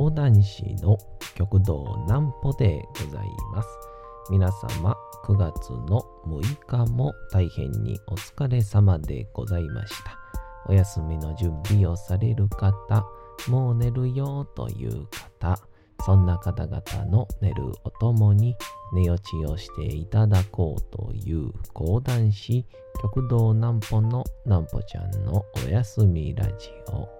講談師の極道南歩でございます。皆様、9月の6日も大変にお疲れ様でございました。お休みの準備をされる方、もう寝るよという方、そんな方々の寝るおともに寝落ちをしていただこうという講談師極道南歩の南歩ちゃんのおやすみラジオ。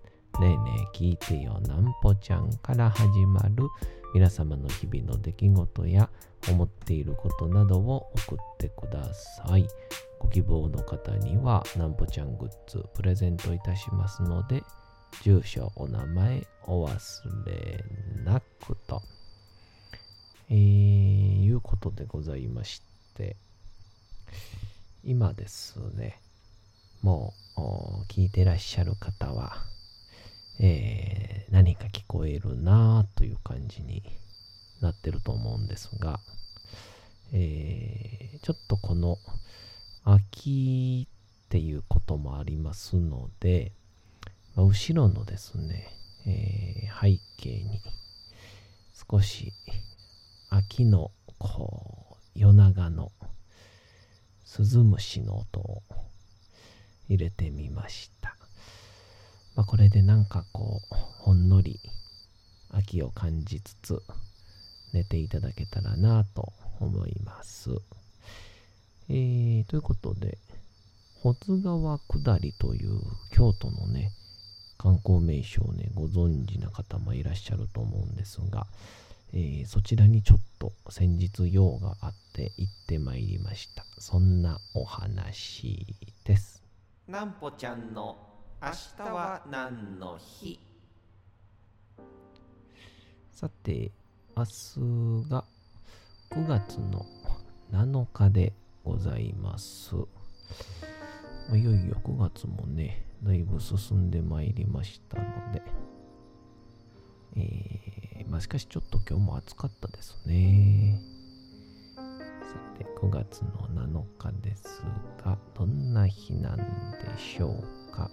ねえねえ聞いてよなんぽちゃんから始まる皆様の日々の出来事や思っていることなどを送ってください。ご希望の方にはなんぽちゃんグッズプレゼントいたしますので、住所、お名前お忘れなくと。えー、いうことでございまして、今ですね、もう聞いてらっしゃる方は、えー、何か聞こえるなという感じになってると思うんですが、えー、ちょっとこの秋っていうこともありますので、まあ、後ろのですね、えー、背景に少し秋のこう夜長のスズムシの音を入れてみました。まあ、これでなんかこう、ほんのり秋を感じつつ寝ていただけたらなと思います。えー、ということで、保津川下りという京都のね、観光名所をね、ご存知な方もいらっしゃると思うんですが、えー、そちらにちょっと先日用があって行ってまいりました。そんなお話です。なんぽちゃんの明日は何の日？さて、明日が9月の7日でございます。いよいよ9月もね、だいぶ進んでまいりましたので、えー、まあしかしちょっと今日も暑かったですね。さて、9月の7日ですが、どんな日なんでしょうか？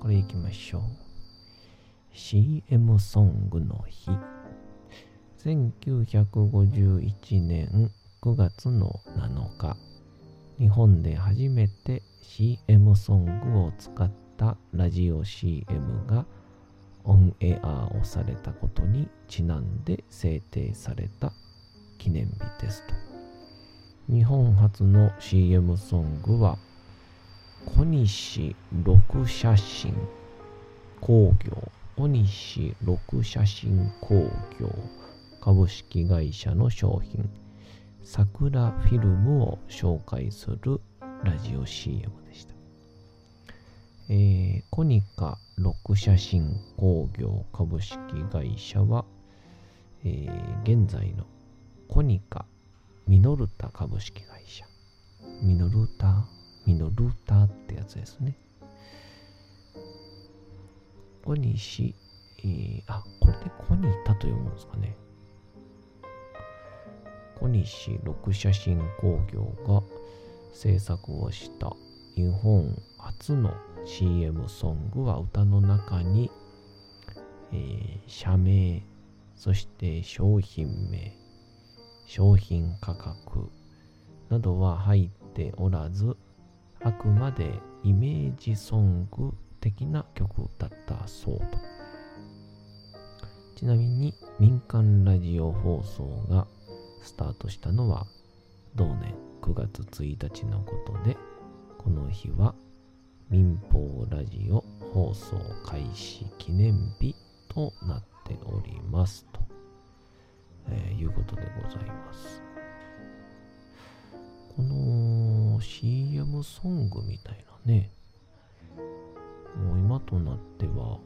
これいきましょう。CM ソングの日。1951年9月の7日、日本で初めて CM ソングを使ったラジオ CM がオンエアをされたことにちなんで制定された記念日ですと。日本初の CM ソングは小西六写真工業。小西六写真工業株式会社の商品。桜フィルムを紹介するラジオ CM でした。えー、コニカ六写真工業株式会社は、えー、現在のコニカミノルタ株式会社。ミノルタミノルタってやつですね。小西、えー、あ、これでコニタと読むんですかね。小西六写真工業が制作をした日本初の CM ソングは歌の中に、えー、社名、そして商品名、商品価格などは入っておらず、あくまでイメージソング的な曲だったそうと。ちなみに民間ラジオ放送がスタートしたのは同年9月1日のことで、この日は民放ラジオ放送開始記念日となっておりますと、えー、いうことでございます。CM ソングみたいなね、もう今となっては、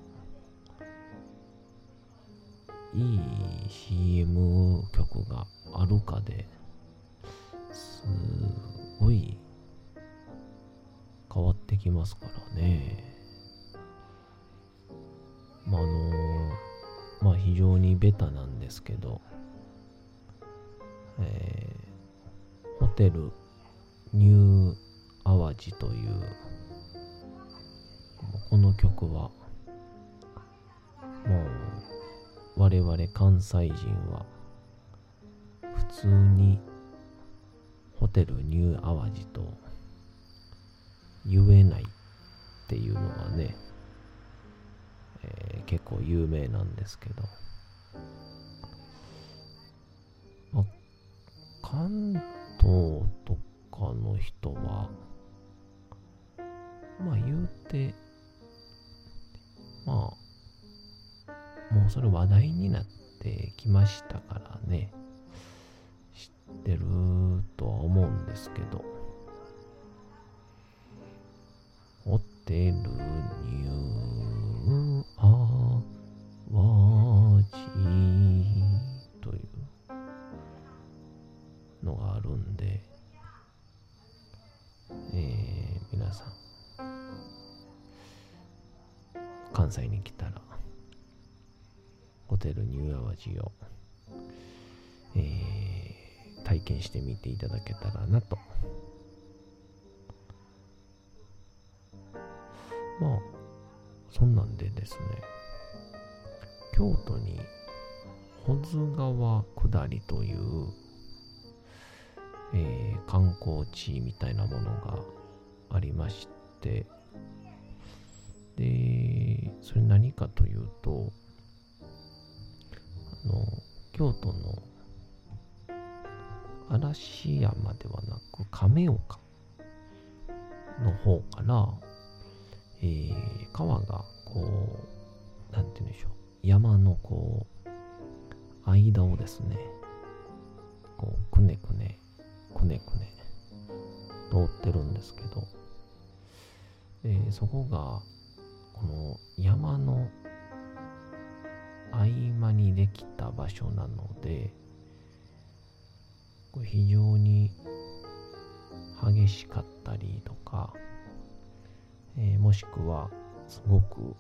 いい CM 曲があるかですごい変わってきますからね。まああのまあ非常にベタなんですけど、えー、ホテルニューというこの曲はもう我々関西人は普通にホテルニューアワジと言えないっていうのがね、えー、結構有名なんですけど、ま、関東とかの人はまあ言うてまあもうそれ話題になってきましたからね。知ってるとは思うんですけど。ホテル西に来たらホテルニューアワジを、えー、体験してみていただけたらなと。まあ、そんなんでですね、京都に保津川下りという、えー、観光地みたいなものがありまして、で、それ何かというと、あの、京都の嵐山ではなく亀岡の方からえー、川がこう、なんて言うんでしょう、山のこう、間をですね、こう、くねくね、くねくね、通ってるんですけど、でそこが、この山の合間にできた場所なので、非常に激しかったりとか、えー、もしくはすごく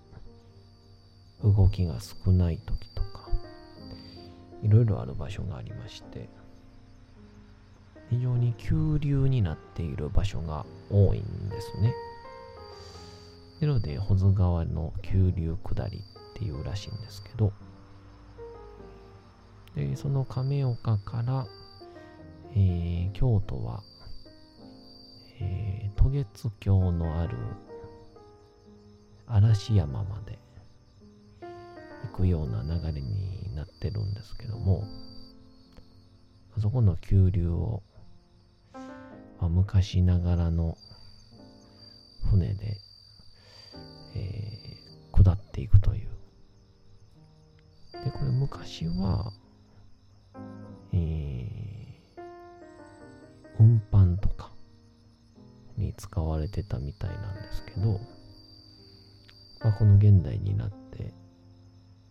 動きが少ない時とかいろいろある場所がありまして非常に急流になっている場所が多いんですね。なので保津川の急流下りっていうらしいんですけど。でその亀岡から、えー、京都は、えー、渡月橋のある嵐山まで行くような流れになってるんですけども、そこの急流を、まあ、昔ながらの船で、えー、下っていくという。で、これ昔は、えー、運搬とかに使われてたみたいなんですけど、まあ、この現代になって、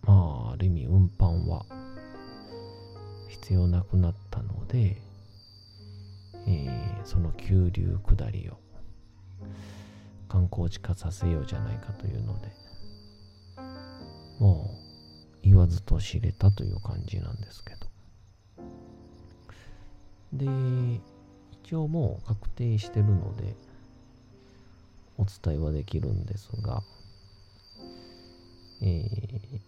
まあ、ある意味運搬は必要なくなったので、えー、その急流下りを観光地化させようじゃないかというので、もう言わずと知れたという感じなんですけど。で、一応もう確定してるので、お伝えはできるんですが、えー、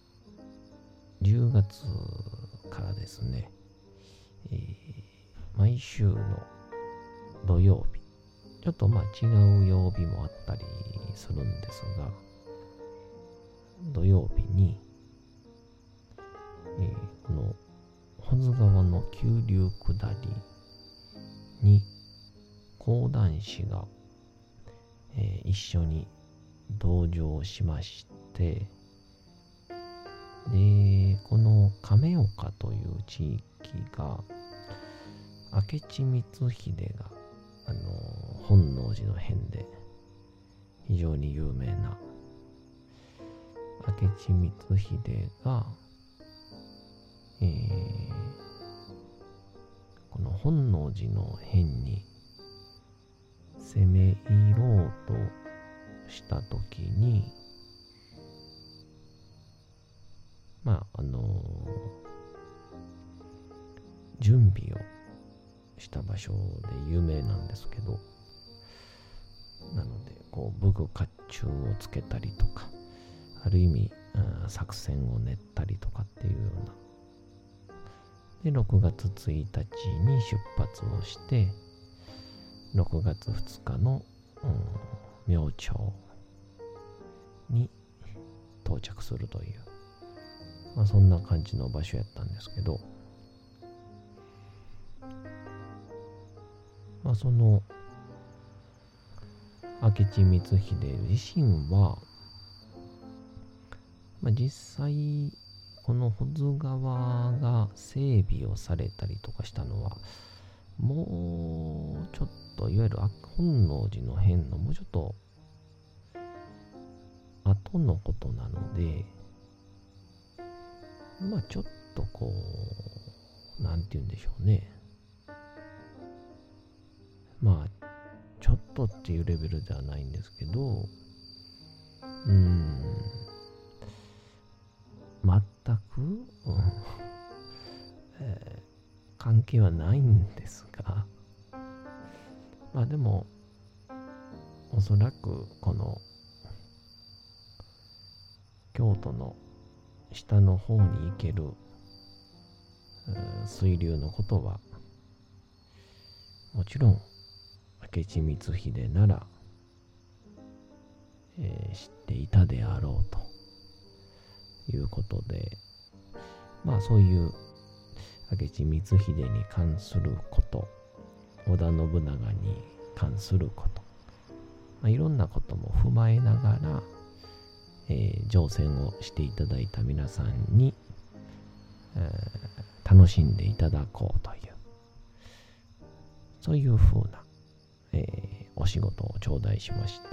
10月からですね、えー、毎週の土曜日、ちょっとまあ違う曜日もあったりするんですが、土曜日に、えー、この保津川の急流下りに講談師が、えー、一緒に同乗しまして、で、この亀岡という地域が、明智光秀が、あの、本能寺の変で、非常に有名な、明智光秀が、えー、この本能寺の変に攻め入ろうとしたときに、まあ、あの、準備をした場所で有名なんですけど、なので、こう、武具甲冑をつけたりとか、ある意味、作戦を練ったりとかっていうような。で、6月1日に出発をして、6月2日の、うん、明朝に到着するという、まあ、そんな感じの場所やったんですけど、その明智光秀自身は、まあ、実際この保津川が整備をされたりとかしたのはもうちょっといわゆる本能寺の変のもうちょっと後のことなのでまあちょっとこうなんて言うんでしょうね。まあちょっとっていうレベルではないんですけどうん。全く、うん。えー、関係はないんですがまあでも、おそらくこの京都の下の方に行ける水流のことはもちろん明智光秀なら、えー、知っていたであろうということでまあそういう明智光秀に関すること織田信長に関すること、まあ、いろんなことも踏まえながら、えー、乗船をしていただいた皆さんに、えー、楽しんでいただこうというそういうふうな、えー、お仕事を頂戴しまして。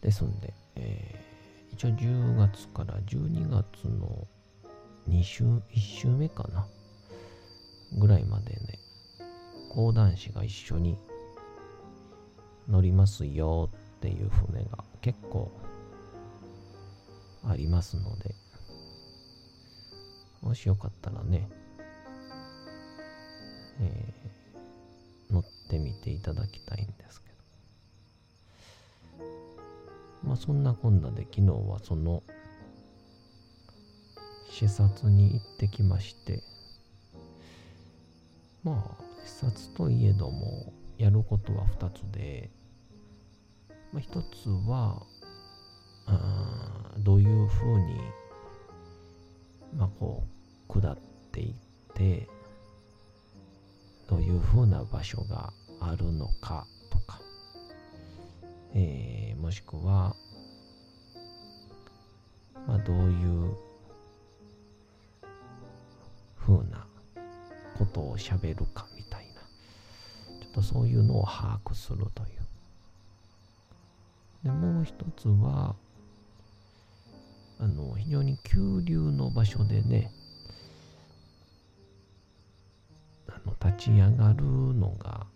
ですんで、えー、一応10月から12月の2週1週目かな。ぐらいまでね講談師が一緒に乗りますよっていう船が結構ありますので、もしよかったらね、えー、乗ってみていただきたいんですけど。まあそんなこんなで昨日はその視察に行ってきまして、まあ視察といえどもやることは2つで、まあ、1つはあどういうふうに、まあ、こう下っていってどういうふうな場所があるのかとか、えー、もしくは、まあ、どういうふうなことをしゃべるかみたいなちょっとそういうのを把握するという。でもう一つは、あの、非常に急流の場所でね、ち上がるのが、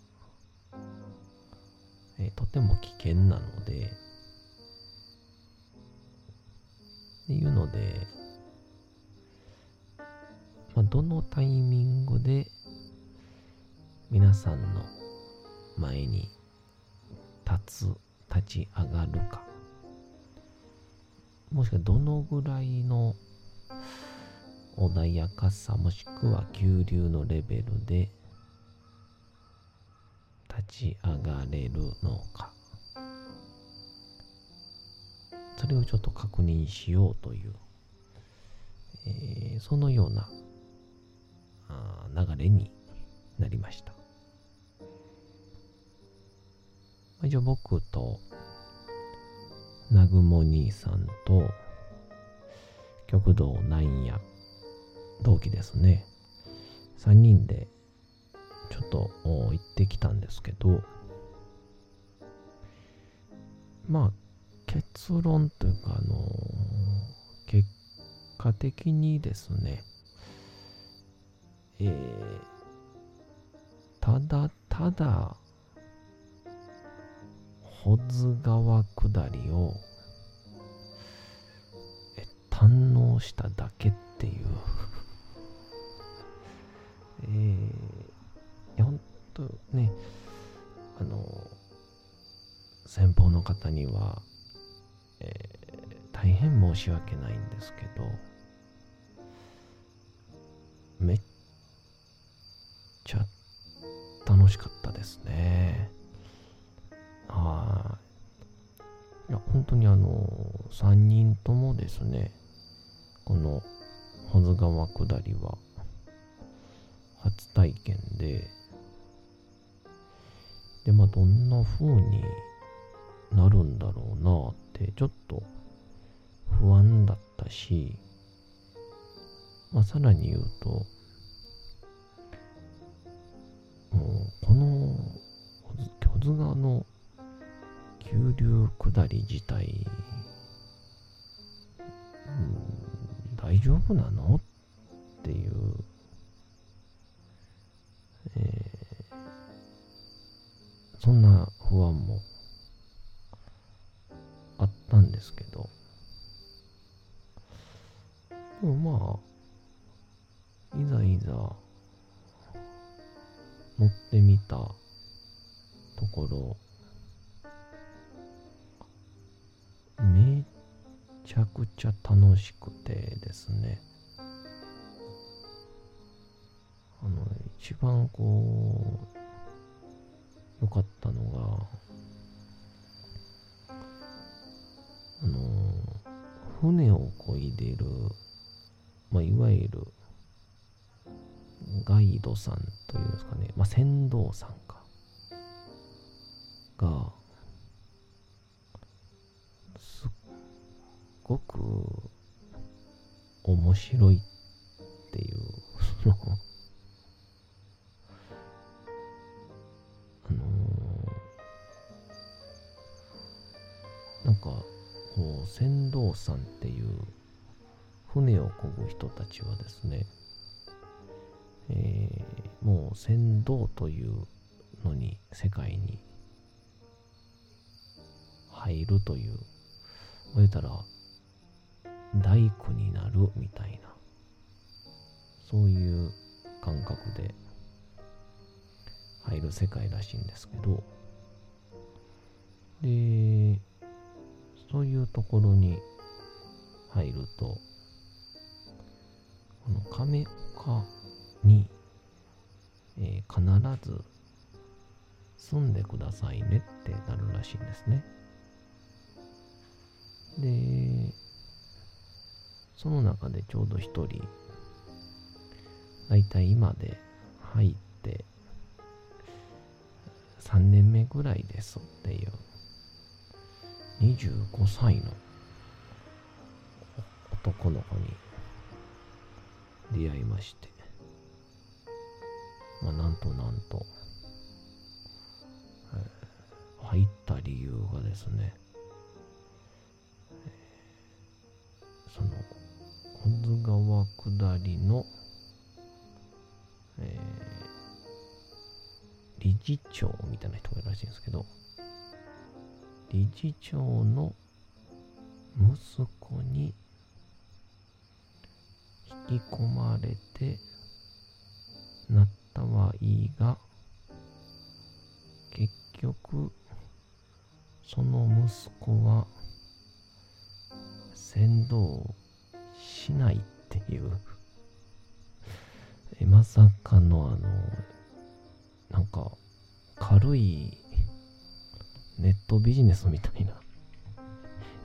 え、とても危険なので、っていうので、まあ、どのタイミングで皆さんの前に立つ、立ち上がるか。もしくはどのぐらいの穏やかさもしくは急流のレベルで立ち上がれるのか。それをちょっと確認しようという、えー、そのような流れになりました。一応僕と、南雲兄さんと、極道なんや、同期ですね。3人で、ちょっと行ってきたんですけど、まあ、結論というか、あの結果的にですね、えー、ただただ、保津川下りをえ堪能しただけっていう。えー、や、ほんとね、あの、先方の方には、えー、大変申し訳ないんですけど、めっちゃ楽しかったですね。はい。いや、本当にあの、3人ともですね、この保津川下りは初体験で、で、まあ、どんな風になるんだろうなって、ちょっと不安だったし、まあ、さらに言うと、う、この、保津川の急流下り自体、うん、大丈夫なの？楽しくてですね。あの、一番こう、良かったのが、あの、船をこいでる、まあ、いわゆる、ガイドさんというんですかね、まあ、船頭さんか、が、すっごく面白いっていう、あのー、なんか、こう、船頭さんっていう船を漕ぐ人たちはですね、えー、もう船頭というのに世界に入るという言ったら大工になるみたいなそういう感覚で入る世界らしいんですけどでそういうところに入るとこの亀岡に、えー、必ず住んでくださいねってなるらしいんですね。で、その中でちょうど一人、だいたい今で入って3年目ぐらいですっていう。25歳の男の子に出会いまして、まあ、なんとなんと、入った理由がですね、その、保津川下りの、えー、理事長みたいな人がいるらしいんですけど、理事長の息子に引き込まれてなったはいいが結局その息子は先導しないっていうえまさかのあのなんか軽いネットビジネスみたいな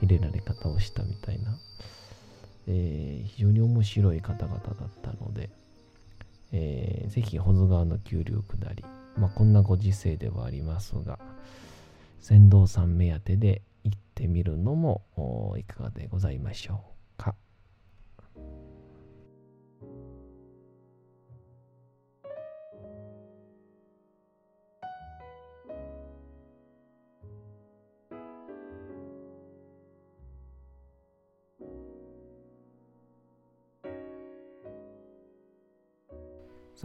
入れられ方をしたみたいなえー、非常に面白い方々だったので、えー、ぜひ保津川の急流下り、まあ、こんなご時世ではありますが、船頭さん目当てで行ってみるのもいかがでございましょうか。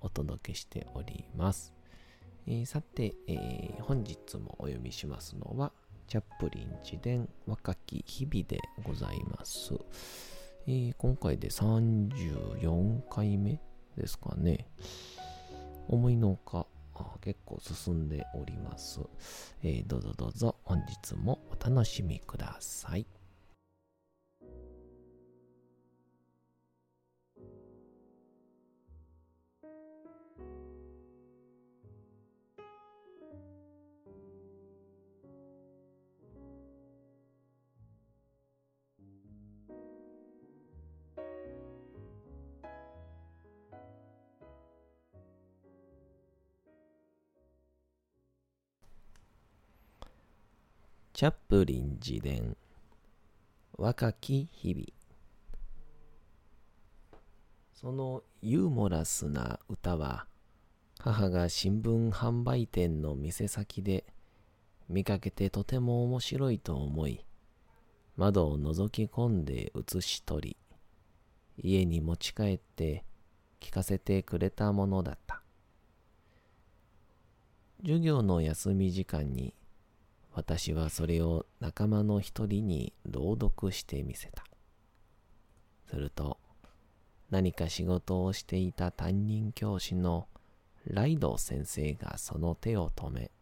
お届けしております。えーさて、えー本日もお読みしますのは、チャップリン自伝若き日々でございます。えー今回で34回目ですかね。思いのほか、結構進んでおります、えーどうぞどうぞ本日もお楽しみください。チャップリン自伝。若き日々。そのユーモラスな歌は母が新聞販売店の店先で見かけてとても面白いと思い窓を覗き込んで写し取り家に持ち帰って聞かせてくれたものだった。授業の休み時間に私はそれを仲間の一人に朗読してみせた。すると、何か仕事をしていた担任教師のライド先生がその手を止め、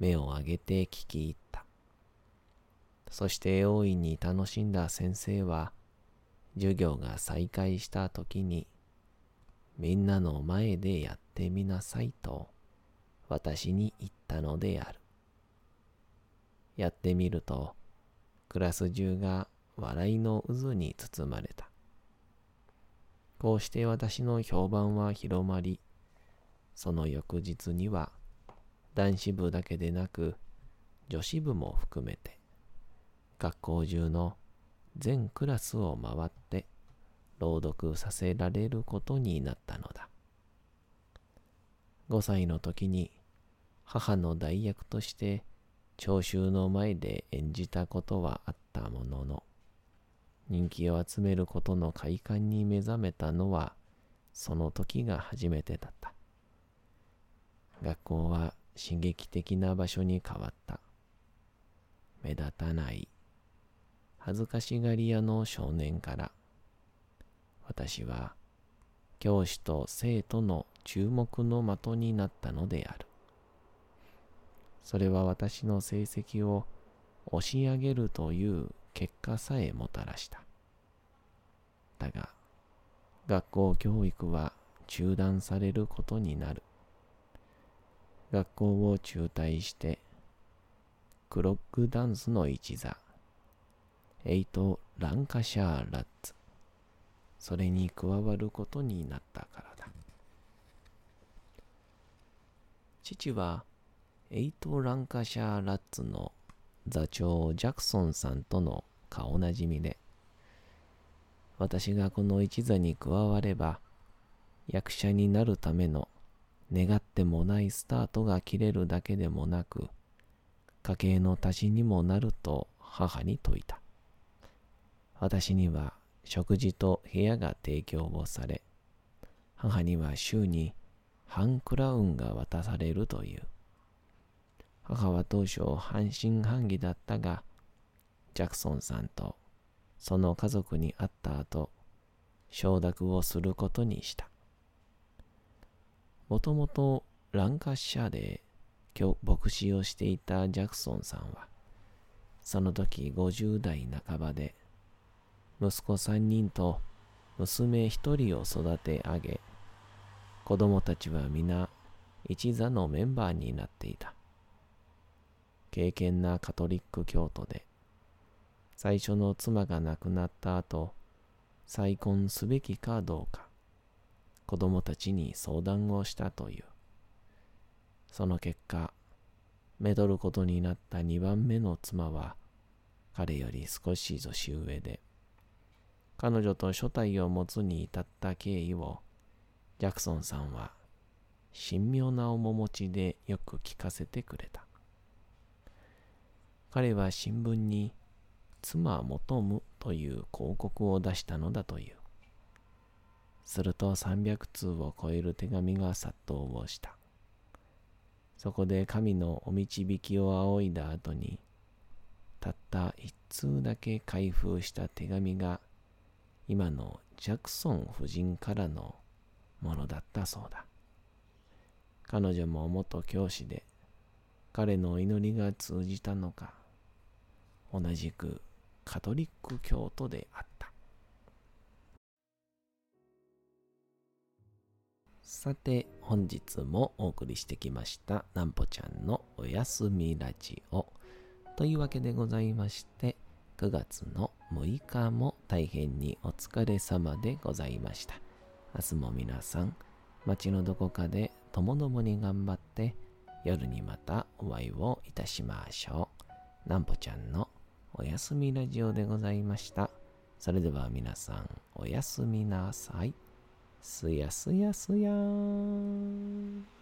目を上げて聞き入った。そして大いに楽しんだ先生は、授業が再開した時に、みんなの前でやってみなさいと、私に言ったのである。やってみると、クラス中が笑いの渦に包まれた。こうして私の評判は広まり、その翌日には、男子部だけでなく、女子部も含めて、学校中の全クラスを回って、朗読させられることになったのだ。5歳の時に、母の代役として、聴衆の前で演じたことはあったものの、人気を集めることの快感に目覚めたのは、その時が初めてだった。学校は刺激的な場所に変わった。目立たない、恥ずかしがり屋の少年から、私は教師と生徒の注目の的になったのである。それは私の成績を押し上げるという結果さえもたらした。だが、学校教育は中断されることになる。学校を中退して、クロックダンスの一座、エイト・ランカシャー・ラッツ、それに加わることになったからだ。父は、エイト・ランカシャー・ラッツの座長ジャクソンさんとの顔なじみで、私がこの一座に加われば、役者になるための願ってもないスタートが切れるだけでもなく、家計の足しにもなると母に説いた。私には食事と部屋が提供をされ、母には週に半クラウンが渡されるという。母は当初半信半疑だったが、ジャクソンさんとその家族に会った後、承諾をすることにした。もともとランカッシャーで教牧師をしていたジャクソンさんは、その時50代半ばで、息子3人と娘1人を育て上げ、子供たちは皆一座のメンバーになっていた。敬虔なカトリック教徒で、最初の妻が亡くなった後、再婚すべきかどうか子供たちに相談をしたという。その結果、めとることになった2番目の妻は、彼より少し年上で、彼女と所帯を持つに至った経緯を、ジャクソンさんは神妙な面持ちでよく聞かせてくれた。彼は新聞に妻求むという広告を出したのだという。すると300通を超える手紙が殺到をした。そこで神のお導きを仰いだ後に、たった一通だけ開封した手紙が、今のジャクソン夫人からのものだったそうだ。彼女も元教師で、彼の祈りが通じたのか、同じくカトリック教徒であった。さて、本日もお送りしてきました、なんぽちゃんのおやすみラジオ。というわけでございまして、9月の6日も大変にお疲れ様でございました。明日も皆さん、街のどこかでともどもに頑張って、夜にまたお会いをいたしましょう。なんぽちゃんのおやすみラジオでございました。それでは皆さん、おやすみなさい。すやすやすやーん。